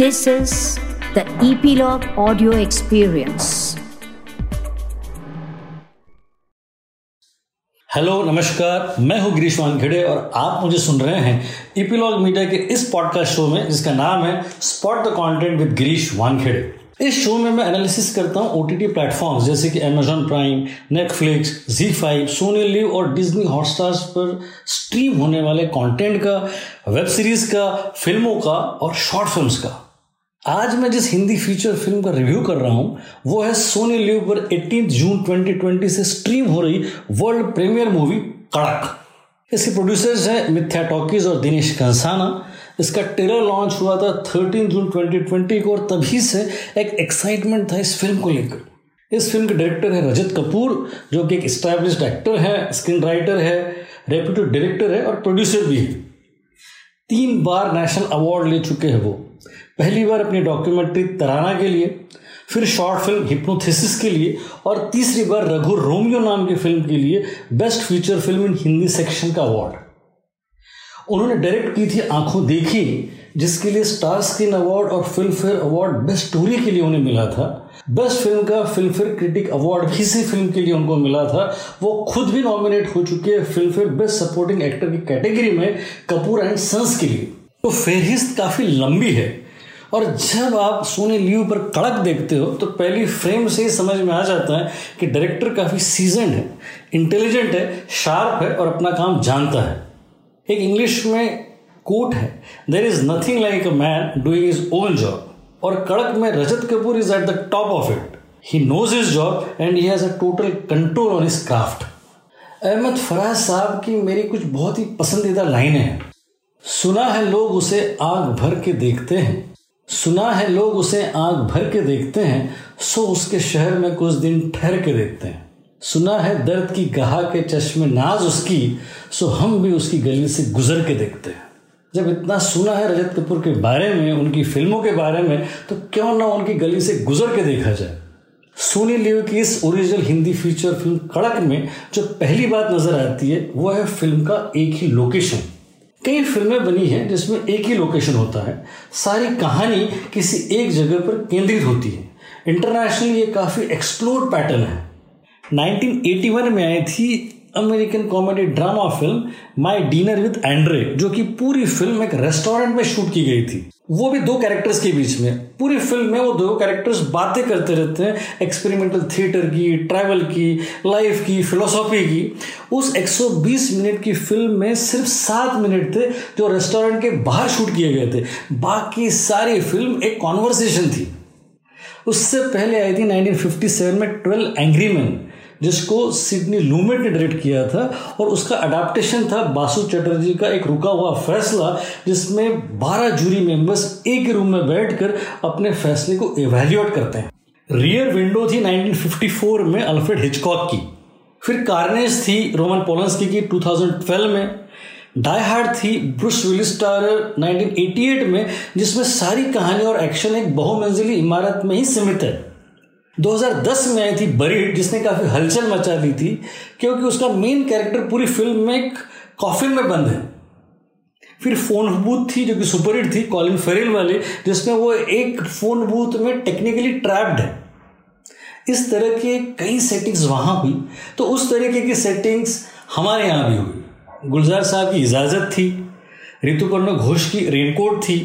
This is the Epilogue Audio Experience. Hello नमस्कार। मैं हूँ गिरीश वानखेड़े और आप मुझे सुन रहे हैं इपीलॉग मीडिया के इस पॉडकास्ट शो में, जिसका नाम है spot the content with Girish Wankhede. इस शो में मैं एनालिसिस करता हूँ ओ टी टी प्लेटफॉर्म जैसे कि Amazon Prime Netflix Zee five Sony Liv और डिज्नी हॉटस्टार्स पर स्ट्रीम होने वाले कंटेंट का वेब सीरीज़ का फ़िल्मों का और शॉर्ट फिल्म्स का। आज मैं जिस हिंदी फीचर फ़िल्म का रिव्यू कर रहा हूँ, वो है सोनी लिव पर 18 जून 2020 से स्ट्रीम हो रही वर्ल्ड प्रीमियर मूवी कड़क। इसके प्रोड्यूसर्स हैं मिथ्या टॉकीज और दिनेश कंसाना इसका ट्रेलर लॉन्च हुआ था 13 जून 2020 को और तभी से एक एक्साइटमेंट था इस फ़िल्म को लेकर। इस फ़िल्म के डायरेक्टर है रजत कपूर, जो कि एक स्टैब्लिश्ड एक्टर है स्क्रीन राइटर है रेप्यूटेड डायरेक्टर है और प्रोड्यूसर भी है। तीन बार नेशनल अवार्ड ले चुके हैं वो। पहली बार अपनी डॉक्यूमेंट्री तराना के लिए, फिर शॉर्ट फ़िल्म हिप्नोथिसिस के लिए, और तीसरी बार रघु रोमियो नाम की फ़िल्म के लिए best feature film in Hindi section का अवार्ड उन्होंने डायरेक्ट की थी आँखों देखी, जिसके लिए स्टार स्क्रीन अवार्ड और Filmfare award best story के लिए उन्हें मिला था. बेस्ट फ़िल्म का फ़िल्म फेयर क्रिटिक अवार्ड इसी फ़िल्म के लिए उनको मिला था. वो खुद भी नॉमिनेट हो चुके हैं Filmfare best supporting actor की कैटेगरी में कपूर एंड सन्स के लिए. तो फेहरिस्त काफ़ी लंबी है. और जब आप सोनी लीव पर कड़क देखते हो तो पहली फ्रेम से ही समझ में आ जाता है कि डायरेक्टर काफ़ी सीजनड है इंटेलिजेंट है शार्प है और अपना काम जानता है। एक इंग्लिश में कोट है there is nothing like a man doing his own job और कड़क में Rajat Kapoor is at the top of it he knows his job and he has a total control on his craft Ahmad Faraz Sahab की मेरी कुछ बहुत ही पसंदीदा लाइनें हैं। सुना है लोग उसे आग भर के देखते हैं। सुना है लोग उसे आँख भर के देखते हैं, सो उसके शहर में कुछ दिन ठहर के देखते हैं। सुना है दर्द की गहा के चश्मे नाज उसकी, सो हम भी उसकी गली से गुजर के देखते हैं। जब इतना सुना है रजत कपूर के बारे में, उनकी फ़िल्मों के बारे में तो क्यों ना उनकी गली से गुजर के देखा जाए? सोनी लिव की इस ओरिजिनल हिंदी फीचर फ़िल्म कड़क में जो पहली बात नज़र आती है, वो है फ़िल्म का एक ही लोकेशन कई फ़िल्में बनी हैं जिसमें एक ही लोकेशन होता है। सारी कहानी किसी एक जगह पर केंद्रित होती है। इंटरनेशनली ये काफ़ी एक्सप्लोर पैटर्न है। 1981 में आई थी American comedy drama film my dinner with Andre जो कि पूरी फ़िल्म एक रेस्टोरेंट में शूट की गई थी। वो भी दो कैरेक्टर्स के बीच में। पूरी फ़िल्म में वो दो कैरेक्टर्स बातें करते रहते हैं। एक्सपेरिमेंटल थिएटर की ट्रैवल की लाइफ की फिलोसॉफी की। उस 120 मिनट की फ़िल्म में सिर्फ़ सात मिनट थे जो रेस्टोरेंट के बाहर शूट किए गए थे। बाकी सारी फ़िल्म एक कॉन्वर्सेशन थी। उससे पहले आई थी 1957 में ट्वेल्व एंग्री मैन, जिसको सिडनी लूमेट ने डायरेक्ट किया था और उसका अडाप्टेशन था बासु चटर्जी का एक रुका हुआ फैसला, जिसमें 12 जूरी मेंबर्स एक ही रूम में बैठकर अपने फैसले को इवेल्युएट करते हैं। रियर विंडो थी 1954 में अल्फ्रेड हिचकॉक की। फिर कार्नेज थी रोमन पोलंसकी की 2012 में। डाई हार्ड थी ब्रुस विलिस स्टारर 1988 में, जिसमें सारी कहानी और एक्शन एक बहुमंजिली इमारत में ही सीमित है। 2010 में आई थी बरीड जिसने काफ़ी हलचल मचा दी थी, क्योंकि उसका मेन कैरेक्टर पूरी फ़िल्म में एक कॉफिन में बंद है। फिर फ़ोन बूथ थी, जो कि सुपरहिट थी कॉलिन फेरिल वाली, जिसमें वो एक फ़ोन बूथ में टेक्निकली ट्रैप्ड है। इस तरह के कई सेटिंग्स वहाँ हुई तो उस तरीके की सेटिंग्स हमारे यहाँ भी हुई। गुलजार साहब की इजाज़त थी, ऋतुपर्ण घोष की रेनकोट थी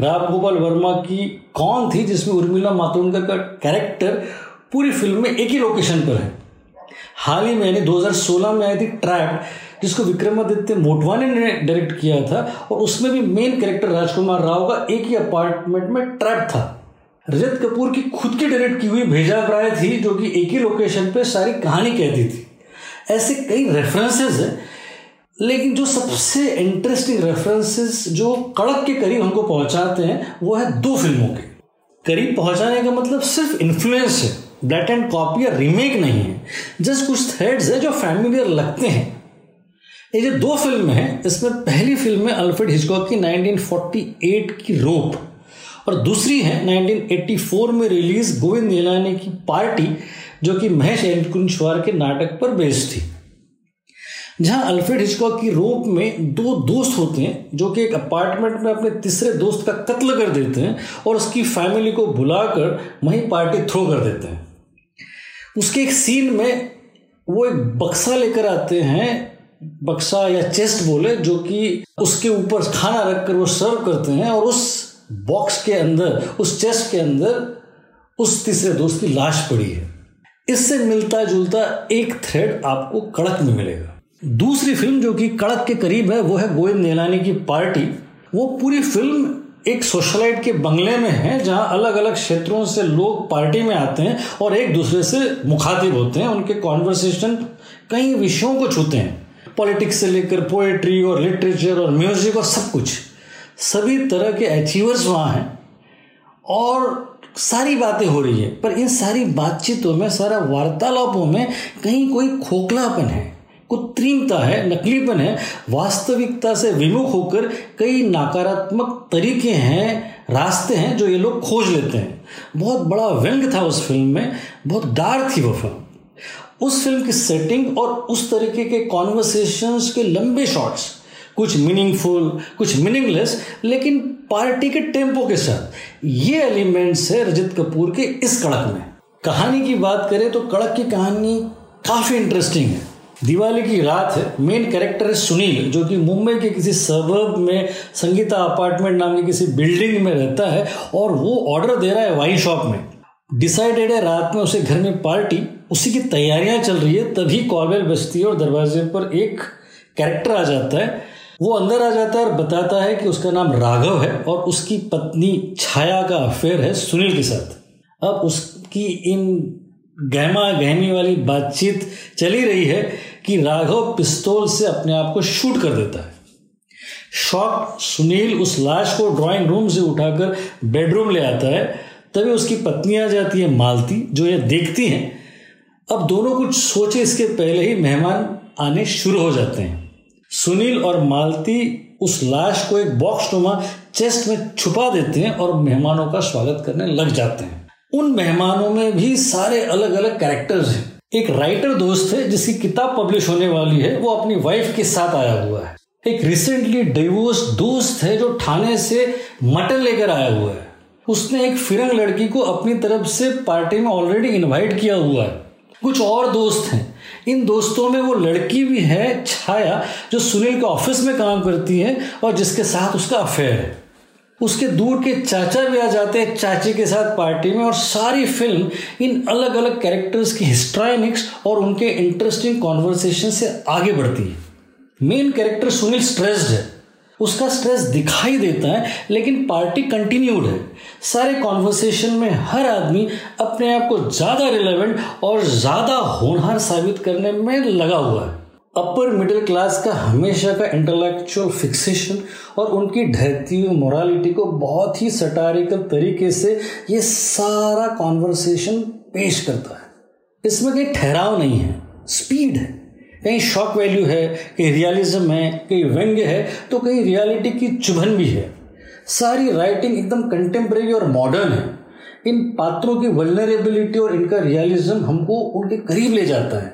राम गोपाल वर्मा की कौन थी जिसमें उर्मिला मातोंडकर का कैरेक्टर पूरी फ़िल्म में एक ही लोकेशन पर है। हाल ही में यानी 2016 में आई थी ट्रैप जिसको विक्रमादित्य मोटवानी ने डायरेक्ट किया था, और उसमें भी मेन कैरेक्टर राजकुमार राव का एक ही अपार्टमेंट में ट्रैप था। रजत कपूर की खुद की डायरेक्ट की हुई भेजा प्राय थी, जो कि एक ही लोकेशन पे सारी कहानी कहती थी। ऐसे कई रेफरेंसेस हैं, लेकिन जो सबसे इंटरेस्टिंग रेफरेंसेस जो कड़क के करीब हमको पहुंचाते हैं, वो है दो फ़िल्मों के। करीब पहुँचाने का मतलब सिर्फ़ इन्फ्लुएंस है ब्लैट एंड कॉपी या रीमेक नहीं है जस्ट कुछ थ्रेड्स है जो फैमिलियर लगते हैं। ये जो दो फ़िल्म है, इसमें पहली फ़िल्म है अल्फ्रेड हिचकॉक की 1948 की रोप। और दूसरी है 1984 में रिलीज़ गोविंद नीलानी की पार्टी, जो कि महेश एलकुंचवार के नाटक पर बेस्ड थी। जहाँ अल्फ्रेड हिचकॉक की रोप में दो दोस्त होते हैं, जो कि एक अपार्टमेंट में अपने तीसरे दोस्त का कत्ल कर देते हैं और उसकी फैमिली को बुलाकर वहीं पार्टी थ्रो कर देते हैं। उसके एक सीन में वो एक बक्सा लेकर आते हैं, बक्सा या चेस्ट बोले, जो कि उसके ऊपर खाना रखकर वो सर्व करते हैं और उस बॉक्स के अंदर, उस चेस्ट के अंदर, उस तीसरे दोस्त की लाश पड़ी है। इससे मिलता जुलता एक थ्रेड आपको कड़क में मिलेगा। दूसरी फ़िल्म जो कि कड़क के करीब है, वो है गोविंद नीलानी की पार्टी। वो पूरी फ़िल्म एक सोशलाइट के बंगले में है, जहाँ अलग अलग क्षेत्रों से लोग पार्टी में आते हैं और एक दूसरे से मुखातिब होते हैं। उनके कॉन्वर्सेशन कई विषयों को छूते हैं। पॉलिटिक्स से लेकर पोएट्री और लिटरेचर और म्यूज़िक और सब कुछ। सभी तरह के अचीवर्स वहाँ हैं। और सारी बातें हो रही है, पर इन सारी बातचीतों में, सारा वार्तालापों में कहीं कोई खोखलापन है कृत्रिमता है, नकलीपन है। वास्तविकता से विमुख होकर कई नकारात्मक तरीके हैं, रास्ते हैं जो ये लोग खोज लेते हैं। बहुत बड़ा व्यंग था उस फ़िल्म में, बहुत डार थी वो फ़िल्म उस फ़िल्म की सेटिंग और उस तरीके के कॉन्वर्सेशंस के लंबे शॉट्स कुछ मीनिंगफुल कुछ मीनिंगलेस लेकिन पार्टी के टेंपो के साथ। ये एलिमेंट्स है रजत कपूर के इस कड़क में। कहानी की बात करें तो कड़क की कहानी काफ़ी इंटरेस्टिंग है। दिवाली की रात है मेन कैरेक्टर है सुनील, जो कि मुंबई के किसी सबब में संगीता अपार्टमेंट नाम की किसी बिल्डिंग में रहता है और वो ऑर्डर दे रहा है वाइन शॉप में। डिसाइडेड है रात में उसे घर में पार्टी उसी की तैयारियाँ चल रही है, तभी कॉलबेल बजती है और दरवाजे पर एक कैरेक्टर आ जाता है। वो अंदर आ जाता है और बताता है कि उसका नाम राघव है और उसकी पत्नी छाया का अफेयर है सुनील के साथ। अब उसकी इन गहमा गहमी वाली बातचीत चली रही है कि राघव पिस्तौल से अपने आप को शूट कर देता है। शॉक सुनील उस लाश को ड्राइंग रूम से उठाकर बेडरूम ले आता है। तभी उसकी पत्नी आ जाती है मालती, जो ये देखती हैं। अब दोनों कुछ सोचे इसके पहले ही मेहमान आने शुरू हो जाते हैं। सुनील और मालती उस लाश को एक बॉक्स नुमा चेस्ट में छुपा देते हैं और मेहमानों का स्वागत करने लग जाते हैं। उन मेहमानों में भी सारे अलग अलग कैरेक्टर्स हैं। एक राइटर दोस्त है, जिसकी किताब पब्लिश होने वाली है, वो अपनी वाइफ के साथ आया हुआ है। एक रिसेंटली डिवोर्स दोस्त है, जो थाने से मटन लेकर आया हुआ है। उसने एक फिरंग लड़की को अपनी तरफ़ से पार्टी में ऑलरेडी इनवाइट किया हुआ है। कुछ और दोस्त हैं। इन दोस्तों में वो लड़की भी है, छाया, जो सुनील के ऑफ़िस में काम करती है और जिसके साथ उसका अफेयर है। उसके दूर के चाचा भी आ जाते हैं चाची के साथ पार्टी में और सारी फ़िल्म इन अलग अलग कैरेक्टर्स की हिस्ट्राइनिक्स और उनके इंटरेस्टिंग कॉन्वर्सेशन से आगे बढ़ती है। मेन कैरेक्टर सुनील स्ट्रेस्ड है। उसका स्ट्रेस दिखाई देता है, लेकिन पार्टी कंटिन्यूड है। सारे कॉन्वर्सेशन में हर आदमी अपने आप को ज़्यादा रिलेवेंट और ज़्यादा होनहार साबित करने में लगा हुआ है। अपर मिडिल क्लास का हमेशा का इंटेलेक्चुअल फिक्सेशन और उनकी ढहती हुई मोरालिटी को बहुत ही सटारिकल तरीके से ये सारा कॉन्वर्सेशन पेश करता है। इसमें कहीं ठहराव नहीं है। स्पीड है। कहीं शॉक वैल्यू है, कहीं रियलिज्म है, कहीं व्यंग्य है तो कहीं रियलिटी की चुभन भी है। सारी राइटिंग एकदम कंटेम्प्रेरी और मॉडर्न है। इन पात्रों की वलनरेबिलिटी और इनका रियलिज्म हमको उनके करीब ले जाता है।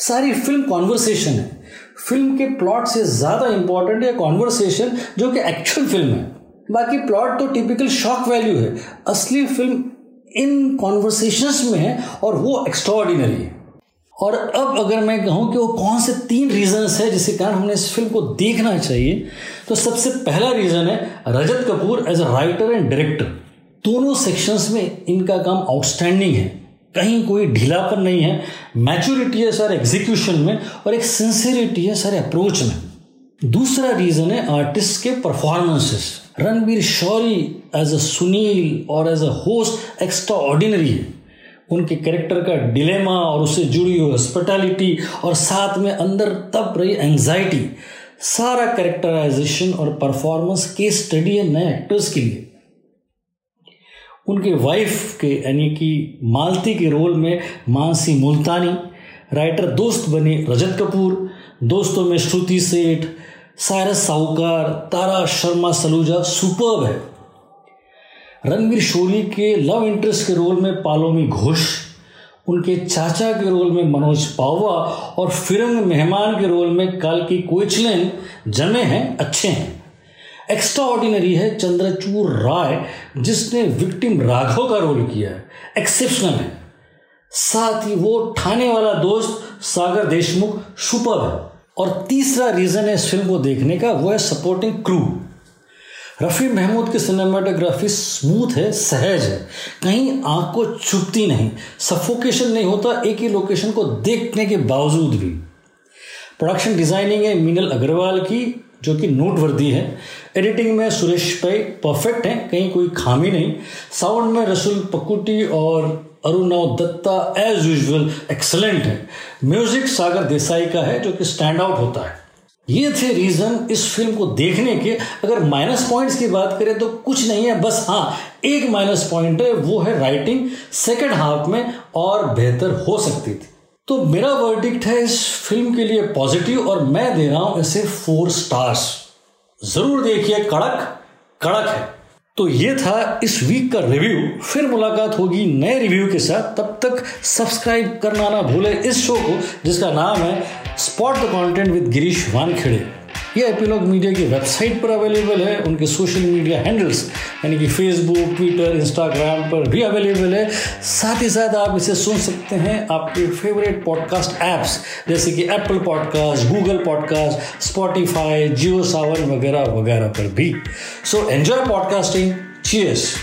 सारी फ़िल्म कॉन्वर्सेशन है। फ़िल्म के प्लॉट से ज़्यादा इंपॉर्टेंट है कॉन्वर्सेशन जो कि एक्चुअल फ़िल्म है। बाकी प्लॉट तो टिपिकल शॉक वैल्यू है। असली फ़िल्म इन कॉन्वर्सेशंस में है और वो एक्स्ट्रॉर्डिनरी है। और अब अगर मैं कहूँ कि वो कौन से तीन रीजंस है जिसके कारण हमने इस फ़िल्म को देखना चाहिए तो सबसे पहला रीज़न है Rajat Kapoor as a writer and director दोनों सेक्शंस में इनका काम आउटस्टैंडिंग है। कहीं कोई ढीलापन नहीं है। मैच्योरिटी है सर एग्जीक्यूशन में और एक सिंसियरिटी है सर अप्रोच में। दूसरा रीज़न है आर्टिस्ट के performances Ranvir Shorey as a Sunil और as a host extraordinary है। उनके कैरेक्टर का डिलेमा और उससे जुड़ी हुई हॉस्पिटैलिटी और साथ में अंदर तब रही एंजाइटी सारा कैरेक्टराइजेशन और परफॉर्मेंस के स्टडी है नए एक्टर्स के लिए। उनके वाइफ के, यानी कि मालती के रोल में मानसी मुल्तानी राइटर दोस्त बने रजत कपूर, दोस्तों में श्रुति सेठ, सायरस साहूकार, तारा शर्मा सलूजा सुपर्ब है। रणवीर शोरी के लव इंटरेस्ट के रोल में पालोमी घोष, उनके चाचा के रोल में मनोज पावा और फिरंग मेहमान के रोल में काल की कोचलिन जमे हैं, अच्छे हैं। एक्स्ट्रा ऑर्डिनरी है चंद्रचूर राय, जिसने विक्टिम राघव का रोल किया है। एक्सेप्शनल है। साथ ही वो ठाने वाला दोस्त सागर देशमुख सुपर है। और तीसरा रीज़न है इस फ़िल्म को देखने का, वो है सपोर्टिंग क्रू रफ़ी महमूद की सिनेमाटोग्राफी स्मूथ है, सहज है। कहीं आँख को चुपती नहीं। सफोकेशन नहीं होता, एक ही लोकेशन को देखने के बावजूद भी। प्रोडक्शन डिज़ाइनिंग है मीनल अग्रवाल की, जो कि नोटवर्दी है। एडिटिंग में सुरेश भाई परफेक्ट हैं, कहीं कोई खामी नहीं। साउंड में रसुल पकुटी और Arunava Dutta as usual excellent है। म्यूज़िक सागर देसाई का है, जो कि स्टैंड आउट होता है। ये थे रीजन इस फ़िल्म को देखने के। अगर माइनस पॉइंट्स की बात करें तो कुछ नहीं है, बस हाँ एक माइनस पॉइंट है, वो है राइटिंग सेकंड हाफ़ में और बेहतर हो सकती थी। तो मेरा वर्डिक्ट है इस फ़िल्म के लिए पॉजिटिव और मैं दे रहा हूँ इसे फोर स्टार्स ज़रूर देखिए, कड़क कड़क है। तो ये था इस वीक का रिव्यू फिर मुलाकात होगी नए रिव्यू के साथ। तब तक सब्सक्राइब करना ना भूले इस शो को, जिसका नाम है spot the content with Girish Wankhede ये एपिलॉग मीडिया की वेबसाइट पर अवेलेबल है, उनके सोशल मीडिया हैंडल्स यानी कि फेसबुक ट्विटर इंस्टाग्राम पर भी अवेलेबल है। साथ ही साथ आप इसे सुन सकते हैं आपके फेवरेट पॉडकास्ट ऐप्स जैसे कि Apple podcast Google podcast Spotify Jio Saavn वगैरह वगैरह पर भी। So enjoy podcasting cheers